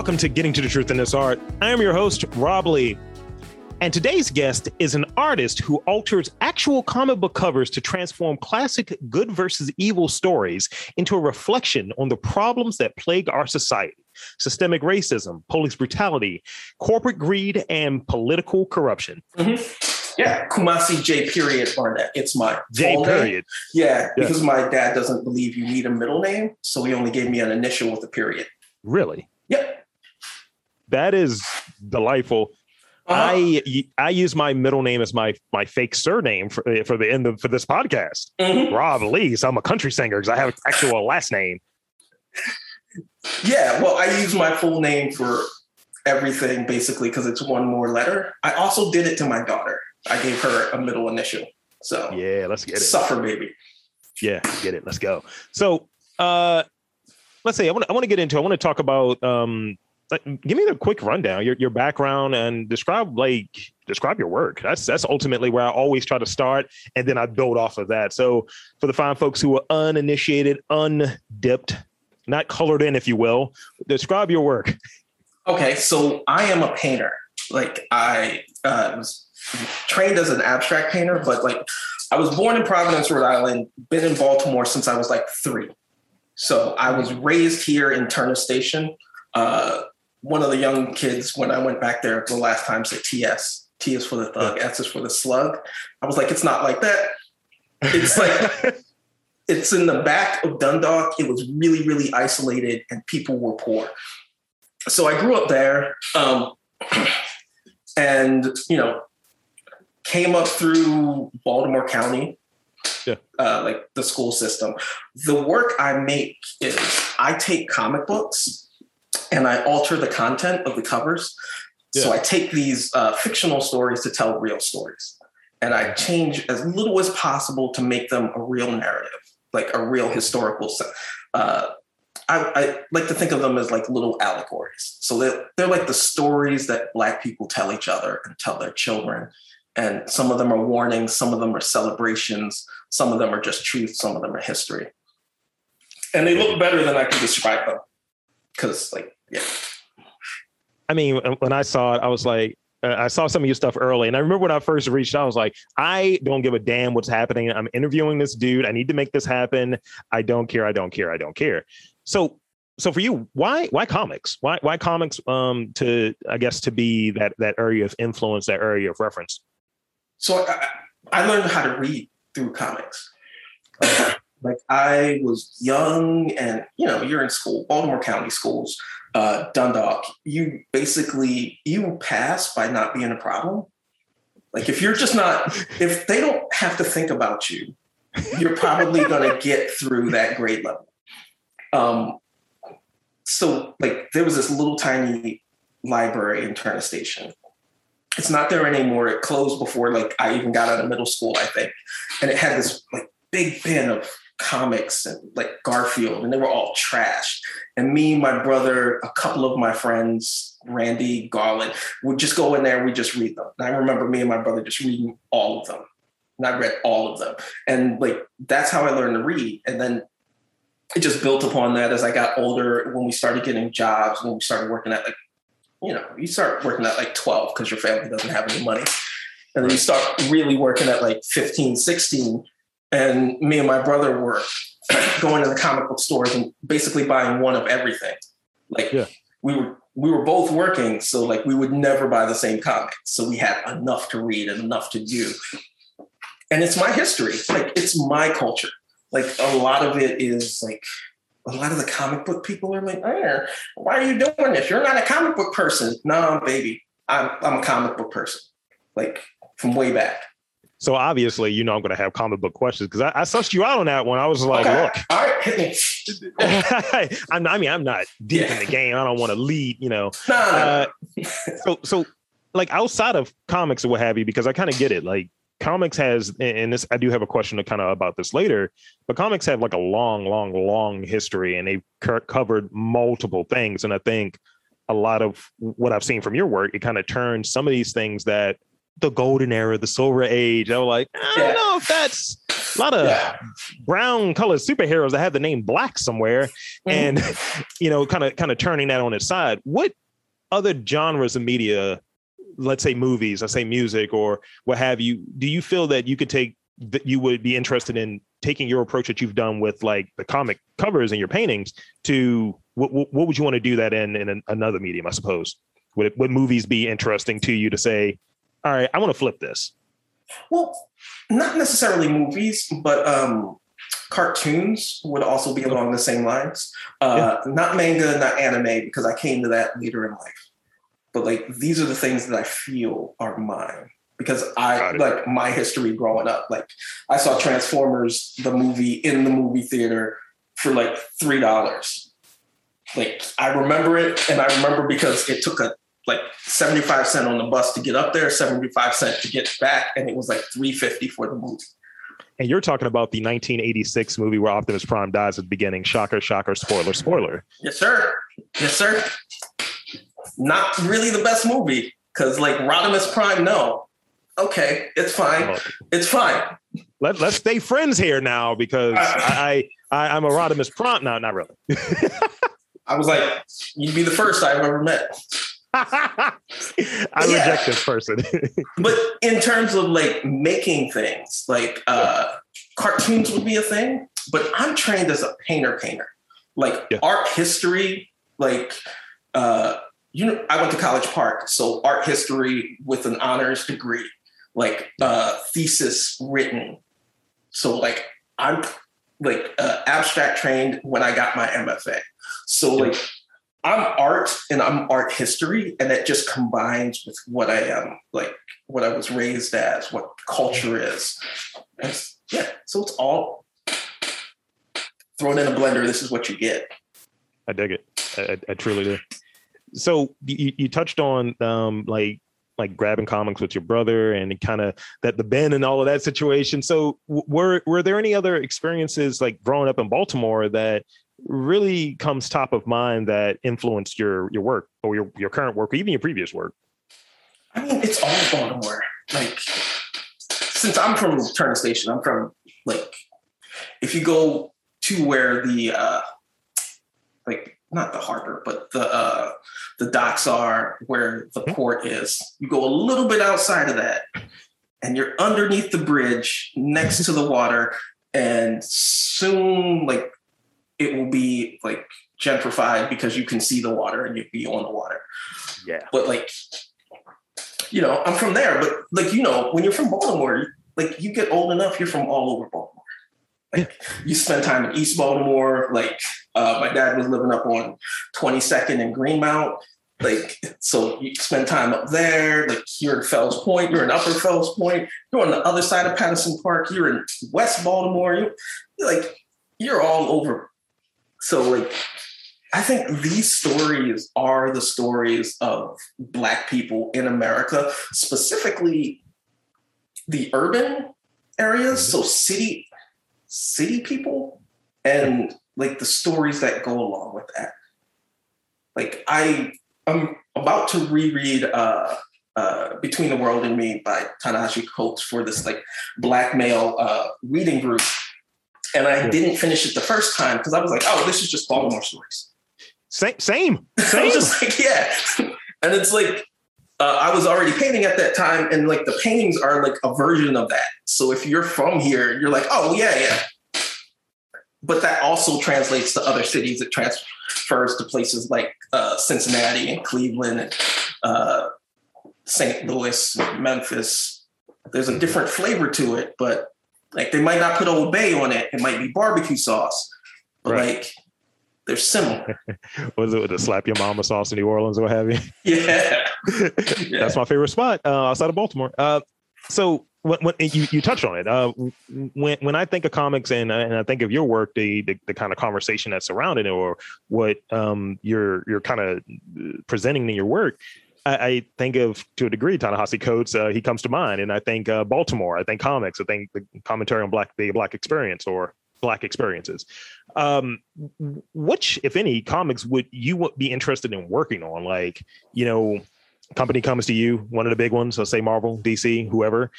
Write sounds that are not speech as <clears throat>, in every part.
Welcome to Getting to the Truth in This Art. I am your host, Rob Lee. And today's guest is an artist who alters actual comic book covers to transform classic good versus evil stories into a reflection on the problems that plague our society systemic racism, police brutality, corporate greed, and political corruption. Mm-hmm. Yeah, Kumasi J. Period Barnett. It's my J. Period. Name. Yeah, because my dad doesn't believe you need a middle name, so he only gave me an initial with a period. Really? Yep that is delightful. Uh-huh. I I use my middle name as my my fake surname for for the end of for this podcast. Mm-hmm. Rob Lee. So I'm a country singer because I have an actual last name. Yeah, well, I use my full name for everything basically because it's one more letter. I also did it to my daughter. I gave her a middle initial. So yeah, let's get it. Suffer, baby. Yeah, get it. Let's go. So uh let's say I want I want to get into I want to talk about um give me the quick rundown, your your background, and describe like describe your work. That's that's ultimately where I always try to start, and then I build off of that. So for the fine folks who are uninitiated, undipped, not colored in, if you will, describe your work. Okay, so I am a painter. Like I uh, was trained as an abstract painter, but like I was born in Providence, Rhode Island, been in Baltimore since I was like three. So I was raised here in Turner Station. Uh, one of the young kids when I went back there the last time said TS. T is for the thug, S is for the slug. I was like, it's not like that. It's like <laughs> it's in the back of Dundalk. It was really, really isolated and people were poor. So I grew up there. Um, <clears throat> and you know, came up through Baltimore County, yeah. uh, like the school system. The work I make is I take comic books and I alter the content of the covers. Yeah. So I take these uh, fictional stories to tell real stories, and I change as little as possible to make them a real narrative, like a real historical. Uh, I, I, like to think of them as like little allegories. So they're, they're like the stories that Black people tell each other and tell their children. And some of them are warnings, some of them are celebrations, some of them are just truth, some of them are history. And they look better than I can describe them because like yeah. I mean, when I saw it, I was like, uh, I saw some of your stuff early, and I remember when I first reached out, I was like, I don't give a damn what's happening. I'm interviewing this dude. I need to make this happen. I don't care. I don't care. I don't care. So, so for you, why why comics? Why why comics? Um, to I guess to be that that area of influence, that area of reference. So I, I learned how to read through comics. Uh, like I was young, and you know, you're in school, Baltimore County schools, uh, Dundalk. You basically you pass by not being a problem. Like if you're just not, if they don't have to think about you, you're probably going <laughs> to get through that grade level. Um, so like there was this little tiny library in Turner Station. It's not there anymore. It closed before like I even got out of middle school, I think. And it had this like big bin of comics and like Garfield, and they were all trash. And me, my brother, a couple of my friends, Randy Garland, would just go in there and we just read them. And I remember me and my brother just reading all of them. And I read all of them. And like that's how I learned to read. And then it just built upon that as I got older, when we started getting jobs, when we started working at like, you know, you start working at like 12 because your family doesn't have any money. And then you start really working at like 15, 16 and me and my brother were <clears throat> going to the comic book stores and basically buying one of everything. Like yeah. we were we were both working, so like we would never buy the same comic. So we had enough to read and enough to do. And it's my history. Like it's my culture. Like a lot of it is like a lot of the comic book people are like, oh, why are you doing this? You're not a comic book person. No, baby. I'm I'm a comic book person. Like from way back. So obviously, you know, I'm going to have comic book questions because I, I sussed you out on that one. I was like, okay. look, all right. <laughs> <laughs> I'm, I mean, I'm not deep yeah. in the game. I don't want to lead, you know. No, no, uh, so, so like outside of comics or what have you, because I kind of get it. Like comics has, and this, I do have a question to kind of about this later, but comics have like a long, long, long history and they've covered multiple things. And I think a lot of what I've seen from your work, it kind of turns some of these things that the golden era, the silver age. I was like, I don't Yeah. know if that's a lot of Yeah. brown colored superheroes that have the name black somewhere Mhm. and you know kind of kind of turning that on its side what other genres of media let's say movies let's say music or what have you do you feel that you could take that you would be interested in taking your approach that you've done with like the comic covers and your paintings to what, what, what would you want to do that in in an, another medium i suppose would it, would movies be interesting to you to say all right i want to flip this Well, not necessarily movies, but um, cartoons would also be along the same lines. Uh, Not manga, not anime, because I came to that later in life. But like these are the things that I feel are mine because I like my history growing up. Like I saw Transformers, the movie, in the movie theater for like three dollars. Like I remember it, and I remember because it took a like 75 cent on the bus to get up there, 75 cent to get back, and it was like 350 for the movie. and you're talking about the 1986 movie where optimus prime dies at the beginning shocker shocker spoiler spoiler Yes, sir. Yes, sir. Not really the best movie because, like, Rodimus Prime, no. Okay, it's fine. It's fine. let, let's stay friends here now because uh, I, I, I I'm a Rodimus Prime. No, not really. <laughs> I was like, you'd be the first I've ever met. <laughs> I Yeah. reject this person. <laughs> But in terms of like making things, like uh, cartoons would be a thing. But I'm trained as a painter, painter. Like Yeah. art history, like uh, you know, I went to College Park, so art history with an honors degree, like uh, thesis written. So like I'm like uh, abstract trained when I got my MFA. So like I'm art and I'm art history, and it just combines with what I am, like what I was raised as, what culture is. It's- yeah, so it's all thrown in a blender. This is what you get. I dig it. I, I, I truly do. So you, you touched on um, like like grabbing comics with your brother and kind of that the Ben and all of that situation. So were were there any other experiences like growing up in Baltimore that really comes top of mind that influenced your your work or your your current work or even your previous work? I mean, it's all Baltimore. Like, since I'm from Turner Station, I'm from like, if you go to where the uh, like not the harbor, but the uh, the docks are, where the Mhm. port is, you go a little bit outside of that, and you're underneath the bridge, next to the water, and soon, like, it will be like gentrified because you can see the water and you'll be on the water. Yeah. but like you know i'm from there but like you know when you're from baltimore like you get old enough you're from all over baltimore. Like you spend time in east baltimore like uh, my dad was living up on 22nd and greenmount. Like so you spend time up there like you're in fells point you're in upper fells point you're on the other side of patterson park you're in west baltimore you like you're all over so like I think these stories are the stories of Black people in America, specifically the urban areas, so city city people, and like the stories that go along with that. Like I, I'm about to reread uh, uh, "Between the World and Me" by Ta-Nehisi Coates for this like Black male uh, reading group, and I Yeah. didn't finish it the first time because I was like, "Oh, this is just Baltimore stories." Same. <laughs> Same. I Same. was just like, yeah. <laughs> And it's like, uh, I was already painting at that time, and like the paintings are like a version of that. So if you're from here, you're like, oh, yeah, yeah. But that also translates to other cities. It transfers to places like uh, Cincinnati and Cleveland and uh, St. Louis, Memphis. There's a different flavor to it, but like they might not put Old Bay on it. It might be barbecue sauce, but Right. like they're similar. <laughs> Was it with the slap your mama sauce in New Orleans or what have you? <laughs> Yeah. <laughs> That's my favorite spot uh, outside of Baltimore. Uh, so when, when you you touched on it, uh, when when I think of comics and and I think of your work, the the, the kind of conversation that's surrounding it, or what um, you're you're kind of presenting in your work, I, I think of to a degree Ta-Nehisi Coates. Uh, he comes to mind, and I think uh, Baltimore. I think comics. I think the commentary on black the black experience or black experiences. Um, which, if any, comics would you be interested in working on? Like, you know, company comes to you, one of the big ones, let's say Marvel, DC, whoever,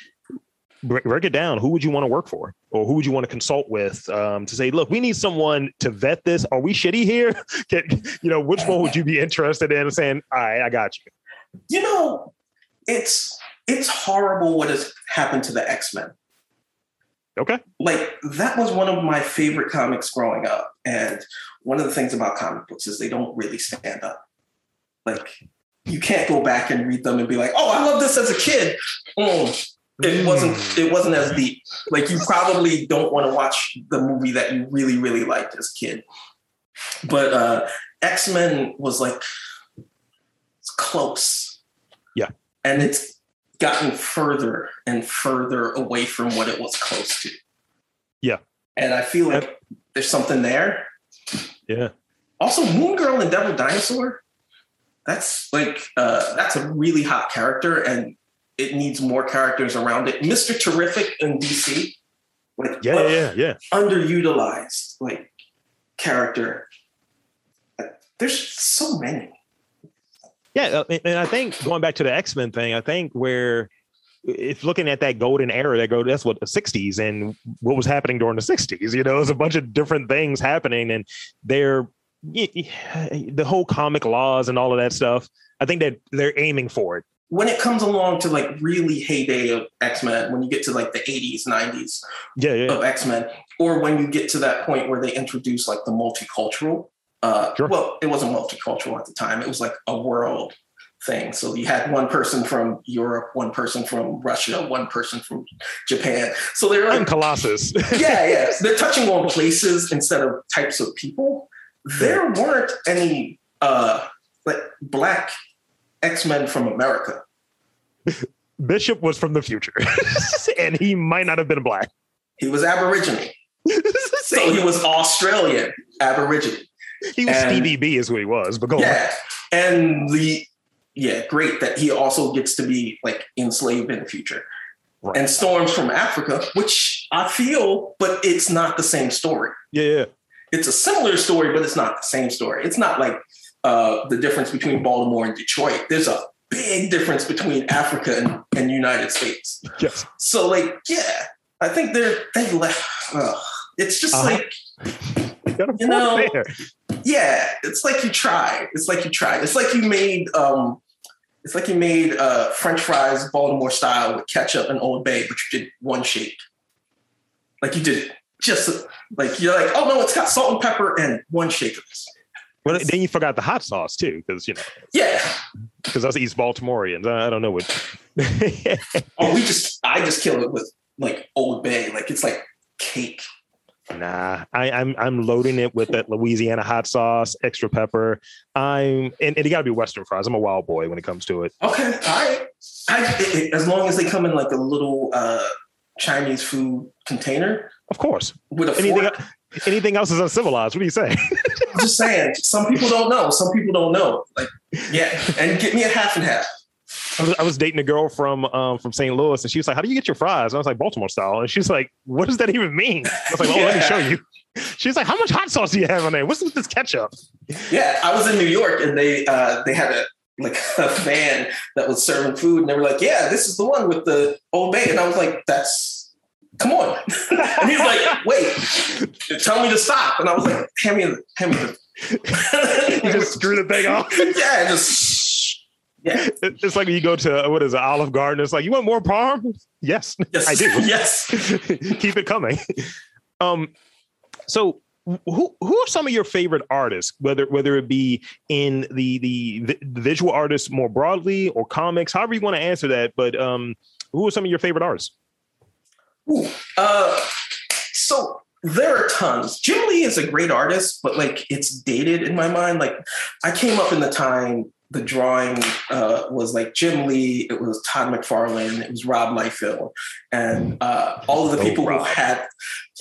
break, it down. Who would you want to work for, or who would you want to consult with um, to say, look, we need someone to vet this. Are we shitty here? <laughs> Can, you know, which one would you be interested in? Saying, all right, I got you. You know, it's it's horrible what has happened to the X Men. Okay. Like that was one of my favorite comics growing up, and one of the things about comic books is they don't really stand up. Like you can't go back and read them and be like, "Oh, I love this as a kid." Mm, it wasn't. It wasn't as deep. Like you probably don't want to watch the movie that you really, really liked as a kid. But uh, X Men was like close. Yeah, and it's gotten further and further away from what it was close to. Yeah, and I feel like there's something there. Yeah. Also, Moon Girl and Devil Dinosaur that's like uh, that's a really hot character, and it needs more characters around it. Mister Terrific in DC, like yeah, yeah, yeah, underutilized like character. There's so many. Yeah, uh, and I think going back to the X Men thing, I think where if looking at that golden era, that go that's what the '60s and what was happening during the '60s. You know, there's a bunch of different things happening, and they're the whole comic laws and all of that stuff. I think that they're aiming for it. When it comes along to like really heyday of X Men, when you get to like the 80s, 90s yeah, yeah. of X Men, or when you get to that point where they introduce like the multicultural. Uh, sure. Well, it wasn't multicultural at the time. It was like a world thing. So you had one person from Europe, one person from Russia, one person from Japan. So they're like Colossus. <laughs> yeah, yeah. They're touching on places instead of types of people there weren't any uh, like black X Men from America. <laughs> Bishop was from the future, <laughs> and he might not have been black. He was Aboriginal. so he was Australian Aborigine. He was and, Stevie B, is what he was. But go yeah, on. and the yeah, great that he also gets to be like enslaved in the future. Right. And Storms from Africa, which I feel, but it's not the same story. Yeah, yeah it's a similar story, but it's not the same story. It's not like uh, the difference between Baltimore and Detroit. There's a big difference between Africa and, and United States. <laughs> Yes. So like, yeah, I think they're they left. Uh, it's just uh-huh. like you, know, there. Yeah. It's like you tried. It's like you tried. It's like you made. um It's like you made uh, French fries Baltimore style with ketchup and Old Bay, but you did one shake. Like you did just like you're like, oh no, it's got salt and pepper and one shake of this. Well, then you forgot the hot sauce too, because you know. Yeah. Because us East Baltimoreans, I don't know what. oh, we just I just kill it with like Old Bay, like it's like cake. Nah, I, am I'm, I'm loading it with that Louisiana hot sauce, extra pepper. I'm and, and it got to be Western fries. I'm a wild boy when it comes to it. Okay, all right. I, as long as they come in like a little uh, Chinese food container, of course. With a anything, fork. anything else is uncivilized. What do you say? I'm just saying. Some people don't know. Some people don't know. Like, yeah, and get me a half and half. I was, I was, dating a girl from um, from St. Louis, and she was like, "How do you get your fries?" And I was like, "Baltimore style." And she's like, "What does that even mean?" I was like, "Well, yeah. let me <laughs> show you." She's like, "How much hot sauce do you have on there? What's with this ketchup?" Yeah, I was in New York, and they uh, they had a like <laughs> a van that was serving food, and they were like, "Yeah, this is the one with the Old Bay," and I was like, "That's come on. <laughs> and he's like, wait, tell me to stop. And I was like, hand me, the hand me the. you just screw the thing off. yeah, just. Yeah. It's like you go to what is it, Olive Garden. It's like, you want more parm? Yes, yes. I do. <laughs> yes. <laughs> Keep it coming. Um, so who who are some of your favorite artists whether whether it be in the the, the visual artists more broadly or comics however you want to answer that but um who are some of your favorite artists Ooh, uh, so there are tons. Jim Lee is a great artist, but like it's dated in my mind. Like I came up in the time the drawing uh, was like Jim Lee, it was Todd McFarlane, it was Rob Liefeld, and uh, all of the oh, people oh, who had,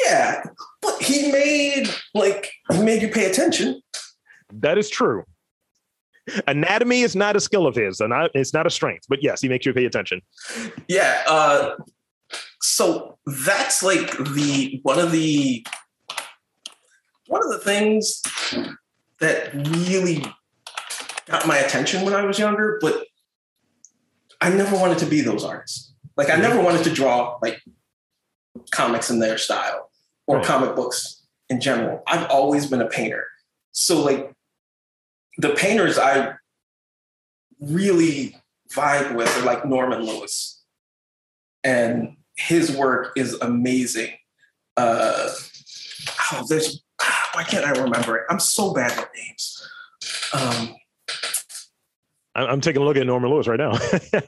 yeah, but he made like he made you pay attention. That is true. Anatomy is not a skill of his, and it's not a strength, but yes, he makes you pay attention. Yeah, uh, so that's like the one of the one of the things that really got my attention when I was younger, but I never wanted to be those artists. Like I never wanted to draw like comics in their style or right. comic books in general. I've always been a painter. So like the painters I really vibe with are like Norman Lewis. And his work is amazing. Uh, oh, there's why can't I remember it? I'm so bad with names. Um, I'm taking a look at Norman Lewis right now. <laughs>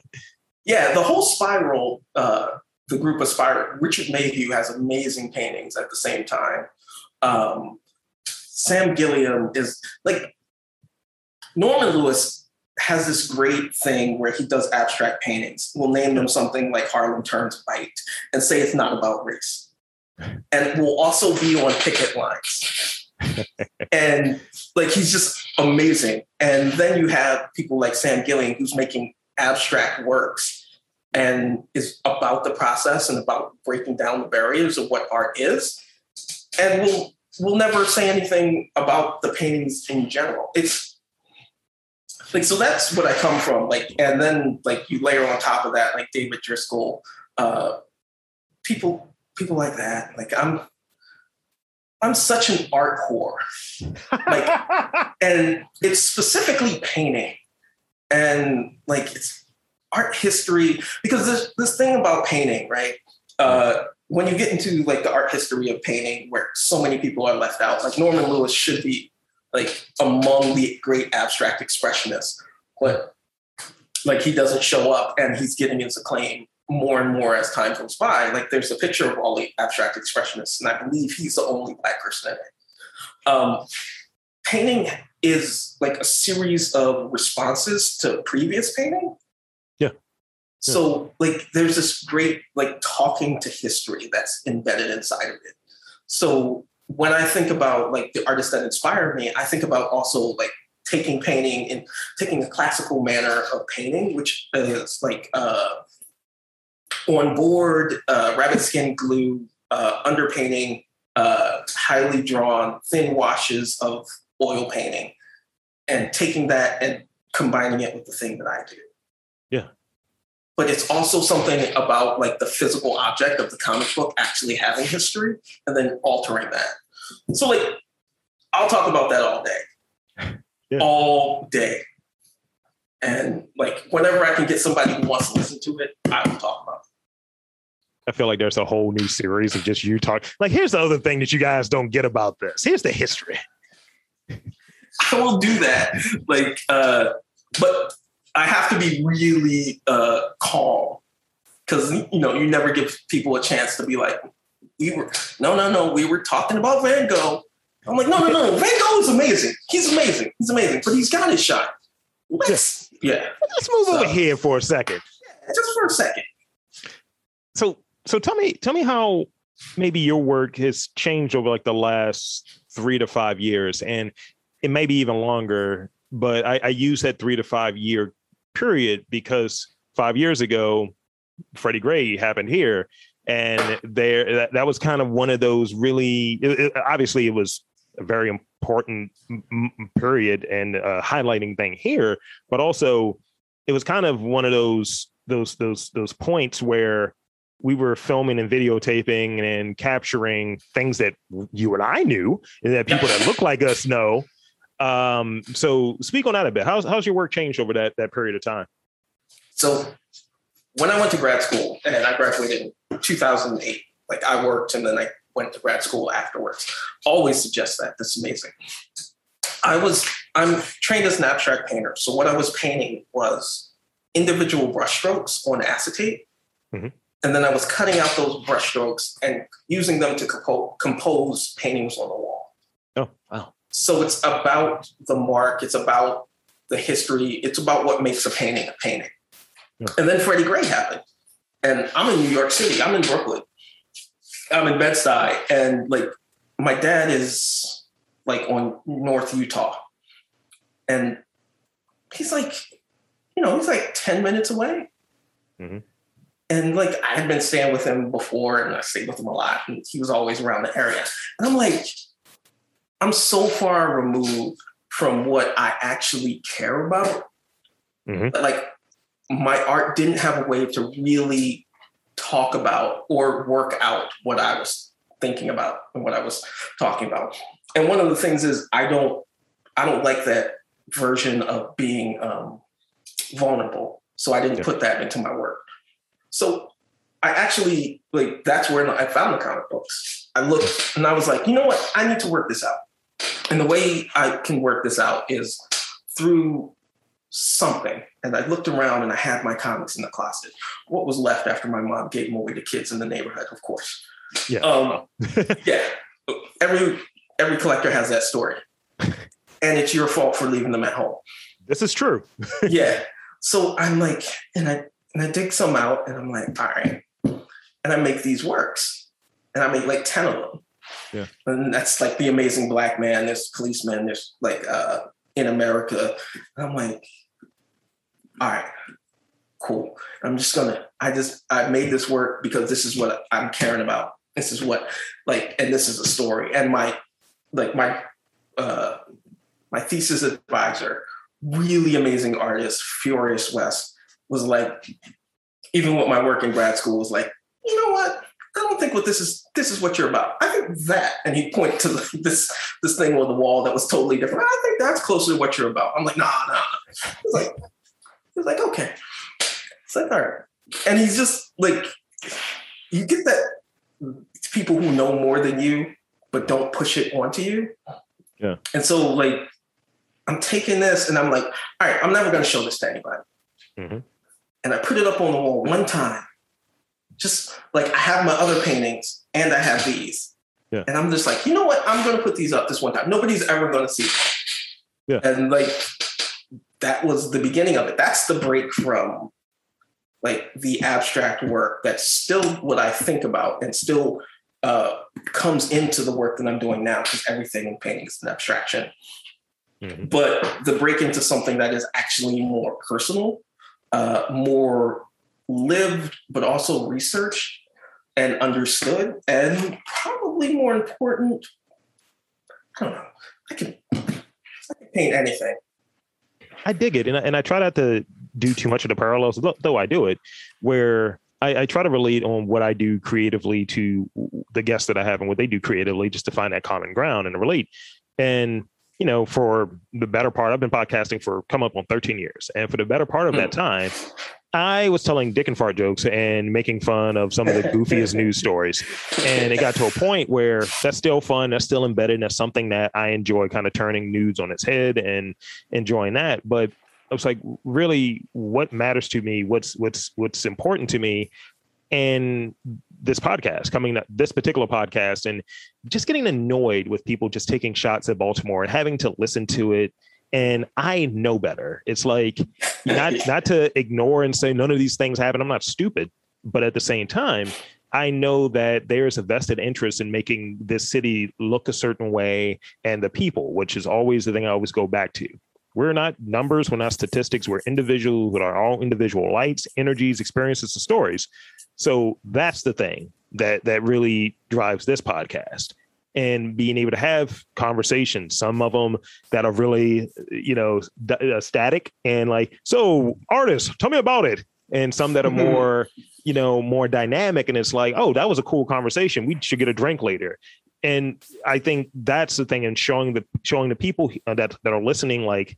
yeah, the whole spiral, uh, the group of spiral, Richard Mayhew has amazing paintings at the same time. Um, Sam Gilliam is like Norman Lewis has this great thing where he does abstract paintings. We'll name them something like Harlem Turns White and say it's not about race. And will also be on picket lines. And like he's just amazing. And then you have people like Sam Gilliam who's making abstract works and is about the process and about breaking down the barriers of what art is. And we'll we'll never say anything about the paintings in general. It's like so that's what I come from. Like, and then like you layer on top of that, like David Driskell, uh, people people like that. Like I'm I'm such an art whore. Like, <laughs> and it's specifically painting. And like it's art history, because there's this thing about painting, right? Uh, when you get into like the art history of painting where so many people are left out, like Norman Lewis should be like among the great abstract expressionists, but like he doesn't show up and he's getting his acclaim more and more as time goes by. Like there's a picture of all the abstract expressionists, and I believe he's the only black person in it. Um, painting is like a series of responses to previous painting. Yeah. So like there's this great like talking to history that's embedded inside of it. So when I think about like the artists that inspire me, I think about also like taking painting and taking a classical manner of painting, which is like uh, on board, uh, rabbit skin glue, uh, underpainting, uh, highly drawn thin washes of oil painting, and taking that and combining it with the thing that I do. Yeah. But it's also something about like the physical object of the comic book actually having history and then altering that. So like I'll talk about that all day. <laughs> Yeah. All day. And like whenever I can get somebody who wants to listen to it, I will talk about it. I feel like there's a whole new series of just you talk. Like, here's the other thing that you guys don't get about this. Here's the history. <laughs> I will do that. Like, uh, but I have to be really uh, calm because you know you never give people a chance to be like, we were no, no, no, we were talking about Van Gogh. I'm like, no, no, no, Van Gogh is amazing. He's amazing. He's amazing, but he's got his shot. Let's, yeah. Let's move so, over here for a second. Yeah, just for a second. So so tell me, tell me how maybe your work has changed over like the last three to five years, and it may be even longer. But I, I use that three to five year period because five years ago, Freddie Gray happened here, and there that, that was kind of one of those really. It, it, obviously, it was a very important period and highlighting thing here, but also it was kind of one of those those those those points where we were filming and videotaping and capturing things that you and I knew and that people that look like us know. Um, so speak on that a bit. How's how's your work changed over that that period of time? So when I went to grad school and I graduated in 2008, like I worked and then I went to grad school afterwards. Always suggest that. That's amazing. I was I'm trained as an abstract painter. So what I was painting was individual brushstrokes on acetate. Mm-hmm. And then I was cutting out those brushstrokes and using them to compo- compose paintings on the wall. Oh, wow. So it's about the mark, it's about the history, it's about what makes a painting a painting. Yeah. And then Freddie Gray happened. And I'm in New York City, I'm in Brooklyn, I'm in Bed-Stuy, and like my dad is like on North Eutaw. And he's like, you know, he's like 10 minutes away. Mm-hmm and like I had been staying with him before, and I stayed with him a lot, and he was always around the area. And I'm like, I'm so far removed from what I actually care about. Mm-hmm. Like my art didn't have a way to really talk about or work out what I was thinking about and what I was talking about. And one of the things is I don't I don't like that version of being um, vulnerable. So I didn't yeah. put that into my work. So I actually like that's where I found the comic books. I looked and I was like, you know what? I need to work this out. And the way I can work this out is through something. And I looked around and I had my comics in the closet. What was left after my mom gave them away to kids in the neighborhood, of course. Yeah. Um, <laughs> yeah. Every every collector has that story. And it's your fault for leaving them at home. This is true. <laughs> yeah. So I'm like, and I and I dig some out and I'm like, all right. And I make these works. And I make like 10 of them. Yeah. And that's like the amazing black man, there's policeman, there's like uh in America. And I'm like, all right, cool. I'm just gonna, I just, I made this work because this is what I'm caring about. This is what, like, and this is a story. And my, like, my, uh, my thesis advisor, really amazing artist, Furious West, was like, even with my work in grad school, was like, you know what? I don't think what this is. This is what you're about. I think that, and he point to <laughs> this this thing on the wall that was totally different. I think that's closer to what you're about. I'm like, nah, nah. He's like, he's like, okay. It's like, all right. And he's just like, you get that people who know more than you, but don't push it onto you. Yeah. And so, like, I'm taking this and I'm like, all right, I'm never going to show this to anybody. Mm-hmm. And I put it up on the wall one time. Just like I have my other paintings and I have these. Yeah. And I'm just like, you know what? I'm going to put these up this one time. Nobody's ever going to see them. Yeah. And like, that was the beginning of it. That's the break from like the abstract work that's still what I think about and still uh, comes into the work that I'm doing now because everything in painting is an abstraction. Mm-hmm. But the break into something that is actually more personal, uh, more lived, but also researched and understood, and probably more important. I don't know. I can, I can paint anything. I dig it, and I, and I try not to do too much of the parallels, though I do it, where I, I, try to relate on what I do creatively to the guests that I have and what they do creatively, just to find that common ground and relate. And you know, for the better part, I've been podcasting for come up on 13 years, and for the better part of that hmm. time, I was telling dick and fart jokes and making fun of some of the <laughs> goofiest news stories. And it got to a point where that's still fun, that's still embedded, and that's something that I enjoy kind of turning news on its head and enjoying that. But I was like, really, what matters to me? What's what's what's important to me? And this podcast coming up, this particular podcast, and just getting annoyed with people just taking shots at Baltimore and having to listen to it. And I know better. It's like not <laughs> not to ignore and say none of these things happen. I'm not stupid, but at the same time, I know that there's a vested interest in making this city look a certain way and the people, which is always the thing I always go back to. We're not numbers, we're not statistics, we're individuals with our all individual lights, energies, experiences, and stories. So that's the thing that that really drives this podcast. And being able to have conversations some of them that are really you know uh, static and like so artists tell me about it. And some that are <laughs> more you know more dynamic and it's like oh that was a cool conversation. We should get a drink later. And I think that's the thing, and showing the showing the people uh, that that are listening, like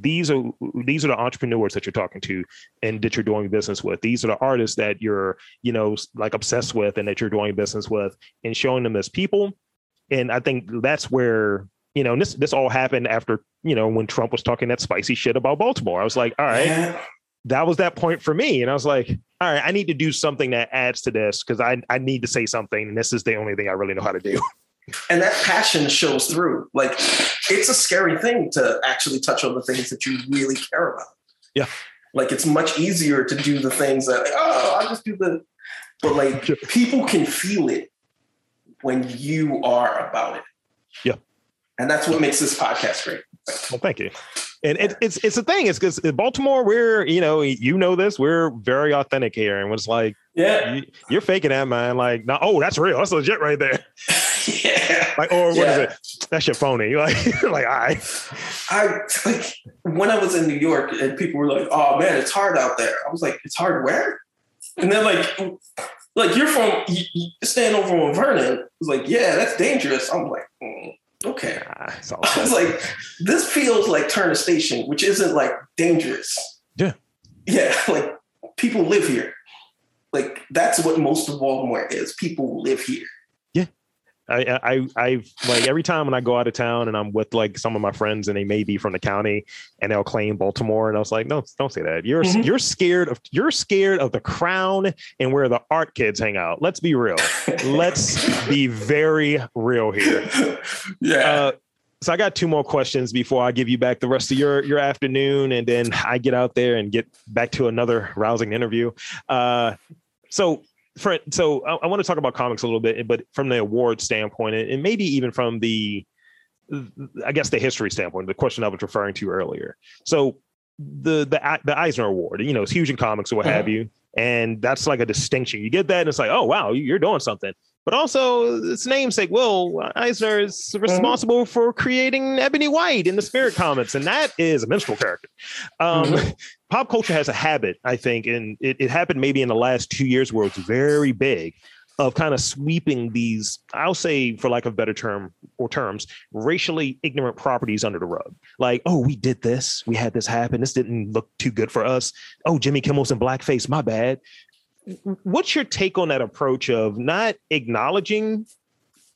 these are these are the entrepreneurs that you're talking to and that you're doing business with. These are the artists that you're you know like obsessed with and that you're doing business with, and showing them as people. And I think that's where you know this this all happened after you know when Trump was talking that spicy shit about Baltimore. I was like, all right. Yeah. That was that point for me. And I was like, all right, I need to do something that adds to this because I, I need to say something. And this is the only thing I really know how to do. <laughs> and that passion shows through. Like it's a scary thing to actually touch on the things that you really care about. Yeah. Like it's much easier to do the things that, like, oh, I'll just do the, but like people can feel it when you are about it. Yeah. And that's what makes this podcast great. Well, thank you. And it, it's it's a thing. It's because Baltimore, we're you know you know this. We're very authentic here, and it's like yeah, you, are faking that man. Like no, oh that's real. That's legit right there. <laughs> yeah. Like, or what is Yeah. it? That's your phony. Like, <laughs> like, I. I like when I was in New York and people were like, "Oh man, it's hard out there." I was like, "It's hard where?" And then like, like you're from you, staying over on Vernon. I was like, "Yeah, that's dangerous." I'm like, mm, "Okay." Nah, <laughs> I was like, "This feels like Turner Station, which isn't like dangerous." Yeah. Yeah, like people live here. Like that's what most of Baltimore is. People live here. I, I, I've like every time when I go out of town and I'm with like some of my friends and they may be from the county and they'll claim Baltimore and I was like, no, don't say that. You're Mhm. you're scared of you're scared of the crown and where the art kids hang out. Let's be real. Let's be very real here. <laughs> yeah. Uh, so I got two more questions before I give you back the rest of your your afternoon, and then I get out there and get back to another rousing interview. Uh, so, for so I, I want to talk about comics a little bit, but from the award standpoint, and maybe even from the, I guess the history standpoint, the question I was referring to earlier. So the the the Eisner Award, you know, it's huge in comics or what uh-huh. have you, and that's like a distinction. You get that, and it's like, oh wow, you're doing something. But also, its namesake, Will Eisner is responsible for creating Ebony White in the Spirit <laughs> comics, and that is a minstrel character. Um, Mhm. Pop culture has a habit, I think, and it, it happened maybe in the last two years where it's very big of kind of sweeping these, I'll say, for lack of a better term or terms, racially ignorant properties under the rug. Like, oh, we did this, we had this happen, this didn't look too good for us. Oh, Jimmy Kimmel's in blackface, my bad what's your take on that approach of not acknowledging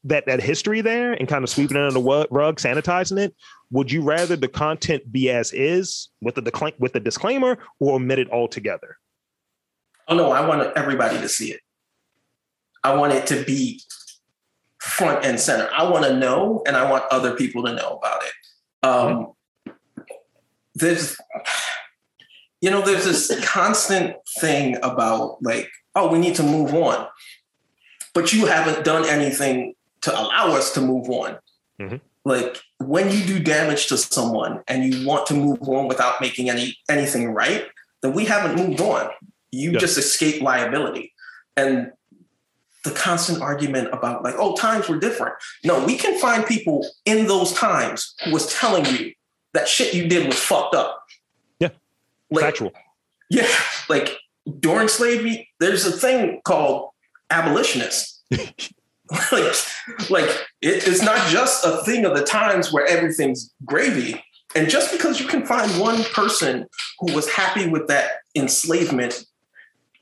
that that history there and kind of sweeping it under the rug, sanitizing it? Would you rather the content be as is with the with the disclaimer, or omit it altogether? Oh no, I want everybody to see it. I want it to be front and center. I want to know, and I want other people to know about it. Um, there's, you know, there's this constant thing about like, oh, we need to move on, but you haven't done anything to allow us to move on. Mhm. Like when you do damage to someone and you want to move on without making any anything right, then we haven't moved on. You Yeah. just escape liability. And the constant argument about like, oh, times were different. No, we can find people in those times who was telling you that shit you did was fucked up. Yeah. Like, Factual. yeah, like during slavery, there's a thing called abolitionists. <laughs> like, like it, it's not just a thing of the times where everything's gravy. And just because you can find one person who was happy with that enslavement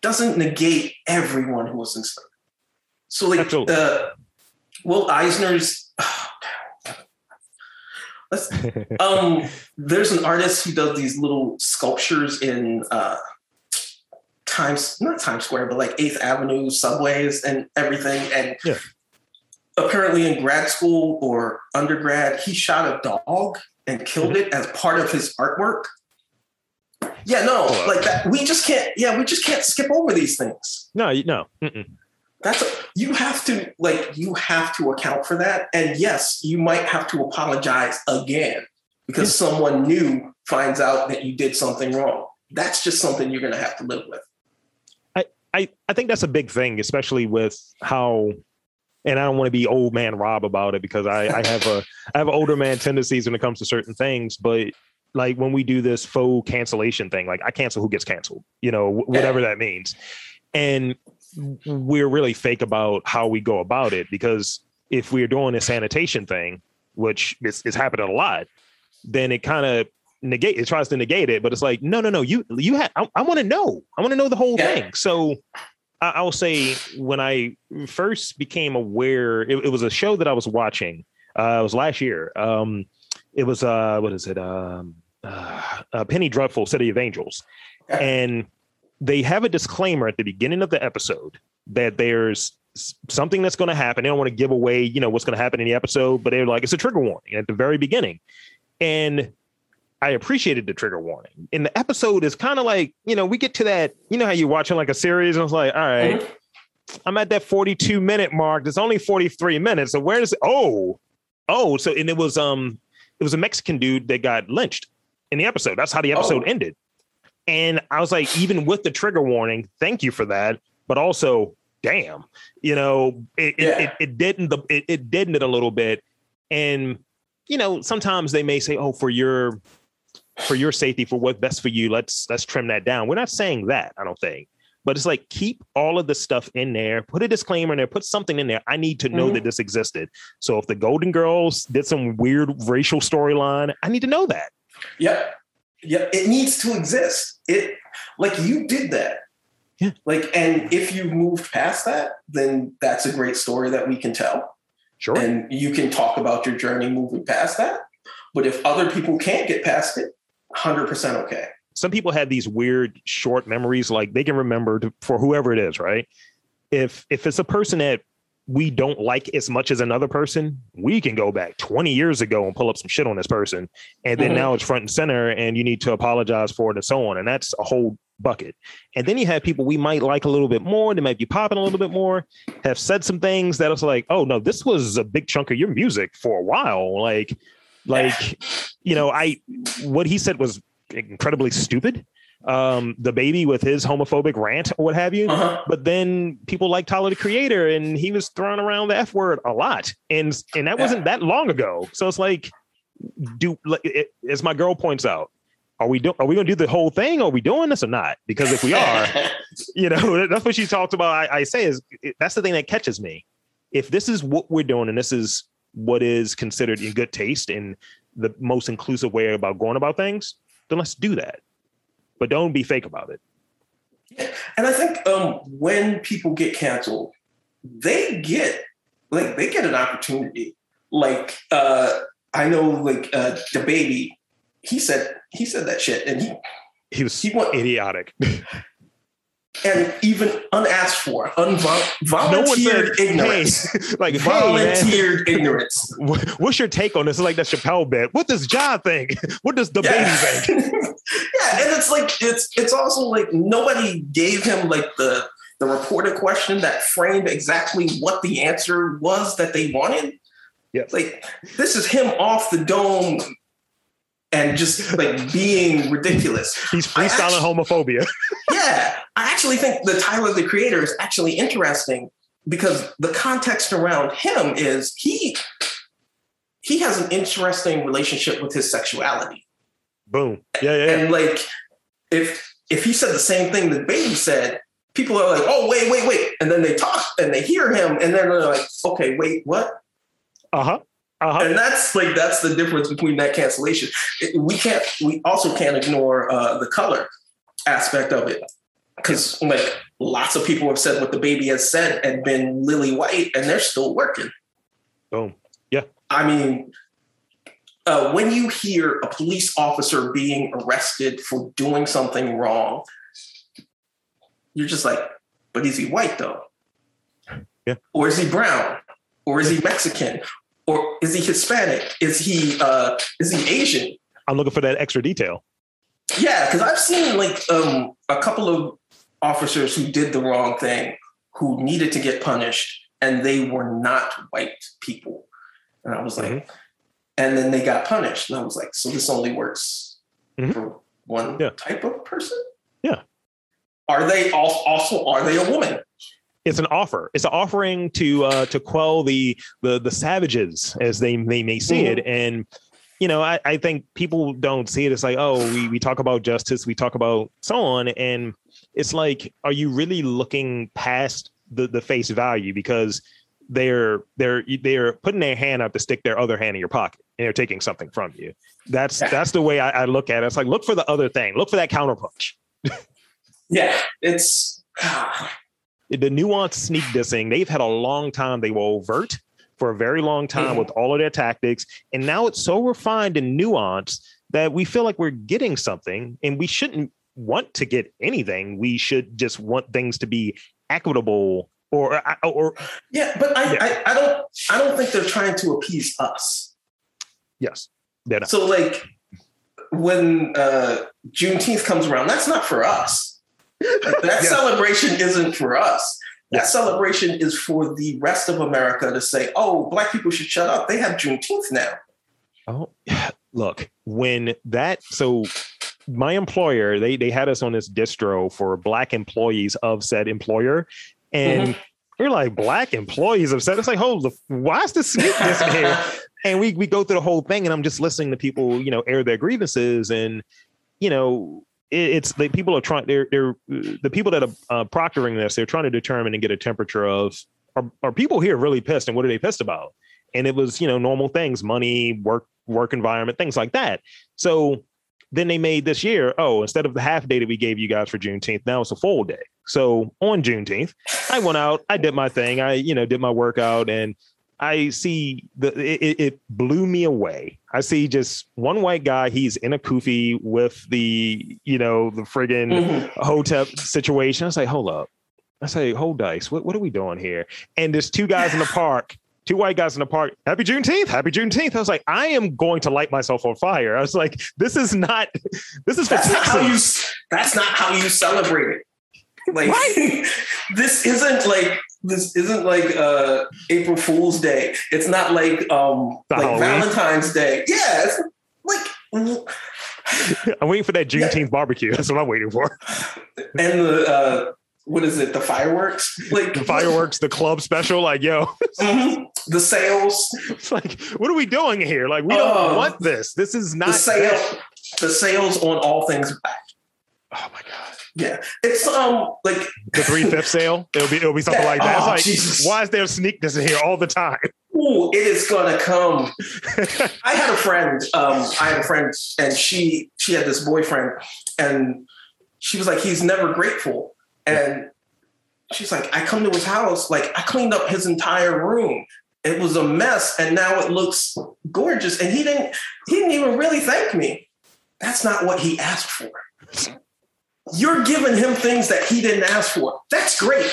doesn't negate everyone who was enslaved. So, like, uh, Will Eisner's. Let's um there's an artist who does these little sculptures in uh times not times square but like eighth avenue subways and everything and Yeah. apparently in grad school or undergrad he shot a dog and killed it as part of his artwork yeah no like that we just can't yeah we just can't skip over these things no, no. Mm-mm. That's you have to like you have to account for that. And yes you might have to apologize again because someone new finds out that you did something wrong. That's just something you're going to have to live with. I, I think that's a big thing, especially with how, and I don't want to be old man Rob about it because I, I have a I have older man tendencies when it comes to certain things, but like when we do this faux cancellation thing, like I cancel who gets canceled, you know, wh- whatever that means, and we're really fake about how we go about it because if we're doing a sanitation thing, which is, is happening a lot, then it kind of negate it tries to negate it but it's like no no no you you had i, I want to know. I want to know the whole Yeah. thing. So I, i'll say when i first became aware it, it was a show that i was watching uh it was last year. Um it was uh what is it? Um uh, uh, penny dreadful city of angels. And they have a disclaimer at the beginning of the episode that there's something that's going to happen they don't want to give away you know what's going to happen in the episode but they're like it's a trigger warning at the very beginning and I appreciated the trigger warning. And the episode is kind of like, you know, we get to that, you know, how you're watching like a series and it's like, all right, Mhm. I'm at that 42 minute mark. There's only 43 minutes. So where does oh, oh, so and it was um it was a Mexican dude that got lynched in the episode. That's how the episode Oh. ended. And I was like, even with the trigger warning, thank you for that. But also, damn, you know, it Yeah. it, it, it didn't the it, it didn't it a little bit, and you know, sometimes they may say, oh, for your for your safety, for what's best for you, let's let's trim that down. We're not saying that, I don't think. But it's like keep all of the stuff in there, put a disclaimer in there, put something in there. I need to know Mhm. that this existed. So if the Golden Girls did some weird racial storyline, I need to know that. Yep. Yep. It needs to exist. It like you did that. Yeah. Like, and if you moved past that, then that's a great story that we can tell. Sure. And you can talk about your journey moving past that. But if other people can't get past it, 100% okay. some people have these weird short memories like they can remember to, for whoever it is right if if it's a person that we don't like as much as another person we can go back 20 years ago and pull up some shit on this person. And then Mhm. now it's front and center and you need to apologize for it and so on. And that's a whole bucket. And then you have people we might like a little bit more. They might be popping a little bit more have said some things that was like oh no this was a big chunk of your music for a while. Like like you know i what he said was incredibly stupid. Um, DaBaby with his homophobic rant or what have you. Uh-huh. But then people like Tyler the Creator, and he was throwing around the F word a lot, and and that wasn't that long ago. So it's like, do like it, as my girl points out, are we doing? Are we going to do the whole thing? Are we doing this or not? Because if we <laughs> are, you know, <laughs> that's what she talked about. I, I say is that's the thing that catches me. If this is what we're doing, and this is what is considered in good taste and the most inclusive way about going about things, then let's do that. But don't be fake about it. And I think um, when people get canceled, they get like they get an opportunity. Like uh, I know, like uh, DaBaby, he said he said that shit, and he He was he went idiotic. <laughs> and even unasked for, unvol- No <laughs> volunteered ignorance, hey, like, hey, volunteered ignorance. what's your take on this? It's like that Chappelle bit. What does John think? <laughs> What does DaBaby <laughs> think? yeah, and it's like it's it's also like nobody gave him like the the reported question that framed exactly what the answer was that they wanted. Yes. Like this is him off the dome and just like being ridiculous. He's freestyling homophobia. <laughs> Yeah, I actually think the Tyler the Creator is actually interesting because the context around him is he he has an interesting relationship with his sexuality. Boom. Yeah, yeah, yeah. And like, if if he said the same thing that Baby said, people are like, "Oh, wait, wait, wait," and then they talk and they hear him, and then they're like, "Okay, wait, what?" Uh huh. Uh huh. And that's like that's the difference between that cancellation. It- we can't. We also can't ignore uh, the color aspect of it because like lots of people have said what DaBaby has said and been lily white, and they're still working. Boom. Yeah. I mean, uh, when you hear a police officer being arrested for doing something wrong, you're just like, but is he white though? Yeah. Or is he brown? Or is he Mexican? Or is he Hispanic? Is he uh, is he Asian? I'm looking for that extra detail. Yeah, because I've seen like um, a couple of officers who did the wrong thing who needed to get punished, and they were not white people. And I was like, and then they got punished, and I was like, so this only works Mhm. for one Yeah. type of person? Yeah. Are they al- also are they a woman? It's an offer. It's an offering to uh, to quell the the the savages as they they may see it. And you know, I, I think people don't see it. It's like, oh, we we talk about justice, we talk about so on, and it's like, are you really looking past the the face value because they're they're they're putting their hand up to stick their other hand in your pocket and they're taking something from you. That's Yeah. that's the way I, I look at it. It's like look for the other thing, look for that counterpunch. <laughs> Yeah, it's the nuanced sneak dissing, they've had a long time. They were overt for a very long time with all of their tactics. And now it's so refined and nuanced that we feel like we're getting something and we shouldn't want to get anything. We should just want things to be equitable or, or, or yeah, but I, Yeah. I I don't I don't think they're trying to appease us. yes, they're not. So like when uh Juneteenth comes around, that's not for us. That Yes. celebration isn't for us. That Yes. celebration is for the rest of America to say, oh, black people should shut up. They have Juneteenth now. Oh, <sighs> look, when that so my employer, they they had us on this distro for black employees of said employer. And mm-hmm. we're like black employees of said, It's like, hold why is the in here? <laughs> And we we go through the whole thing, and I'm just listening to people, you know, air their grievances, and you know, it's the people are trying. They're they're the people that are uh, proctoring this. They're trying to determine and get a temperature of are, are people here really pissed, and what are they pissed about? And it was you know normal things, money, work work environment, things like that. So then they made this year, oh, instead of the half day that we gave you guys for Juneteenth, now it's a full day. So on Juneteenth, I went out, I did my thing, I you know did my workout, and I see the it, it, blew me away. I see just one white guy. He's in a kufi with the you know the friggin' mm-hmm. hotep situation. I say, hold up. I say, hold dice. What what are we doing here? And there's two guys in the <laughs> park. Two white guys in the park. Happy Juneteenth! Happy Juneteenth! I was like, I am going to light myself on fire. I was like, this is not. This is that's not how you. That's not how you celebrate it. Like right? <laughs> this isn't like this isn't like uh April Fool's Day. It's not like um like Halloween. Valentine's Day. Yeah, it's like <laughs> I'm waiting for that Juneteenth yeah. barbecue. That's what I'm waiting for. And the uh what is it? The fireworks, like the fireworks, the club special, like yo, <laughs> mm-hmm. the sales. It's like, what are we doing here? Like, we don't uh, want this. This is not the sale. The sales on all things black. Oh my god. Yeah, it's um like the three fifth sale. It'll be it'll be something like that. Oh, like Jesus. why is there sneakness in here all the time? Ooh, it is gonna come. <laughs> I had a friend. Um, I had a friend, and she she had this boyfriend, and she was like, he's never grateful, and she's like, I come to his house, like I cleaned up his entire room. It was a mess, and now it looks gorgeous. And he didn't he didn't even really thank me. That's not what he asked for <laughs> you're giving him things that he didn't ask for. That's great.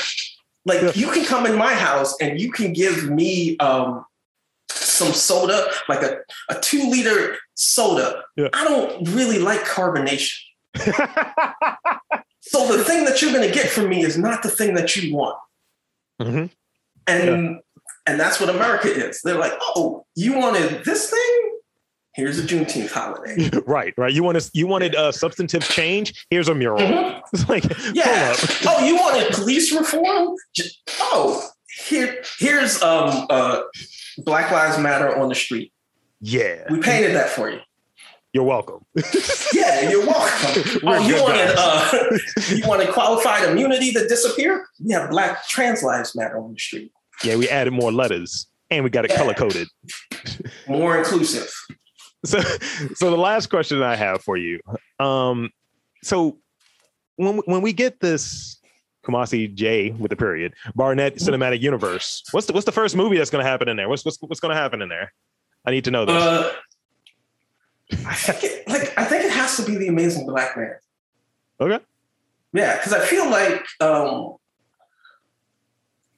Like yeah. you can come in my house and you can give me um, some soda, like a, a two liter soda. Yeah. I don't really like carbonation. so the <laughs> thing that you're going to get from me is not the thing that you want. Mm-hmm. And yeah. and that's what America is. They're like, oh, you wanted this thing? Here's a Juneteenth holiday. <laughs> right, right. You wanted you wanted a substantive change. Here's a mural. Mm-hmm. <laughs> It's like yeah. oh, you wanted police reform? Oh, here here's um uh Black Lives Matter on the street. Yeah, we painted that for you. You're welcome. <laughs> yeah, you're welcome. oh, you wanted uh, you wanted qualified immunity to disappear? We have Black Trans Lives Matter on the street. Yeah, we added more letters and we got it yeah. color coded. more inclusive so so the last question I have for you. Um, so when when we get this Kumasi J with the period Barnett cinematic universe, what's the what's the first movie that's going to happen in there? What's what's what's going to happen in there? I need to know this. Uh, I think it, like I think it has to be the Amazing Black Man. Okay. Yeah, because I feel like um,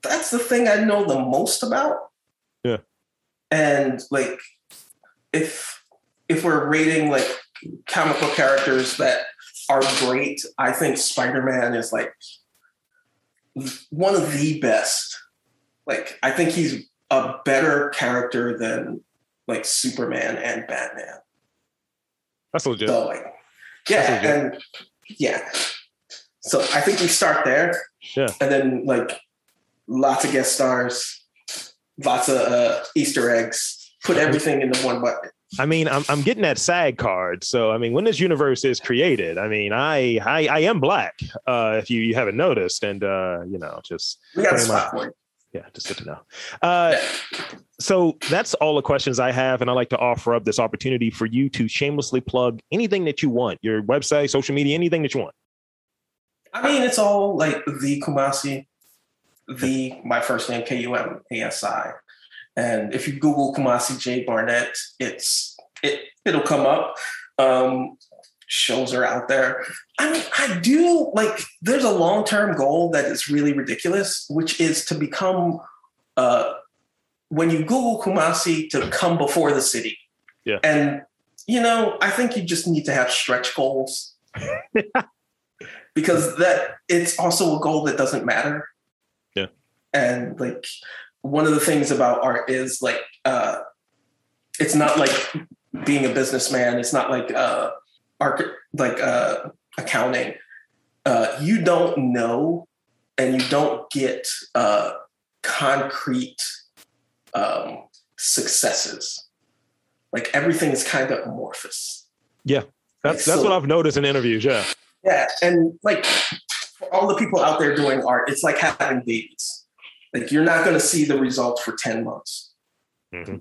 that's the thing I know the most about. Yeah. And like, if if we're rating like comic book characters that are great, I think Spider Man is like one of the best. Like, I think he's a better character than like Superman and Batman. That's legit. So, like, yeah, and yeah. So I think we start there. Yeah. And then like lots of guest stars, lots of uh, Easter eggs, put everything into one bucket. I mean, I'm I'm getting that SAG card. So I mean, when this universe is created, I mean, I I, I am black. Uh, if you, you haven't noticed, and uh, you know, just we got a spot Yeah, just good to know. Uh, so that's all the questions I have, and I like to offer up this opportunity for you to shamelessly plug anything that you want, your website, social media, anything that you want. I mean, it's all like the Kumasi, the my first name K U M A S I and if you Google Kumasi J Barnett, it's it it'll come up. Um, shows are out there. I mean, I do like. There's a long term goal that is really ridiculous, which is to become. Uh, when you Google Kumasi, to come before the city. Yeah. And you know, I think you just need to have stretch goals. <laughs> because that it's also a goal that doesn't matter. Yeah. And like one of the things about art is like uh, it's not like being a businessman. It's not like uh, art, like uh, accounting. Uh, you don't know, and you don't get uh, concrete um, successes. Like everything is kind of amorphous. Yeah, that's that's what I've noticed in interviews. Yeah. Yeah, and like for all the people out there doing art, it's like having babies. Like you're not going to see the results for ten months. Mm-hmm.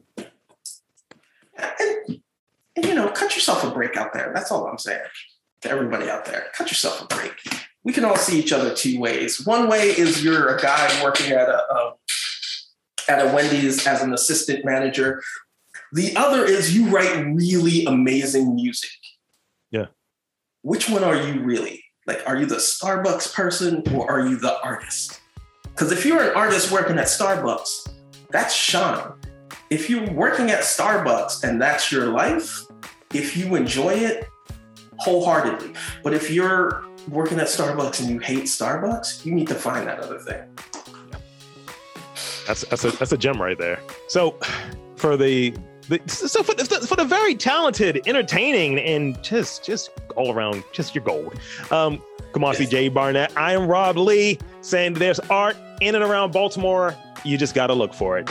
And, and you know, cut yourself a break out there. That's all I'm saying to everybody out there. Cut yourself a break. We can all see each other two ways. One way is you're a guy working at a, a at a Wendy's as an assistant manager. The other is you write really amazing music. Yeah. Which one are you really? Like, are you the Starbucks person or are you the artist? Because if you're an artist working at Starbucks, that's Sean. If you're working at Starbucks and that's your life, if you enjoy it wholeheartedly, but if you're working at Starbucks and you hate Starbucks, you need to find that other thing. That's that's a that's a gem right there. So for the, the so for the, for the very talented, entertaining, and just just all around, just your gold. Um, Kumasi J. Barnett. I am Rob Lee saying there's art in and around Baltimore. You just got to look for it.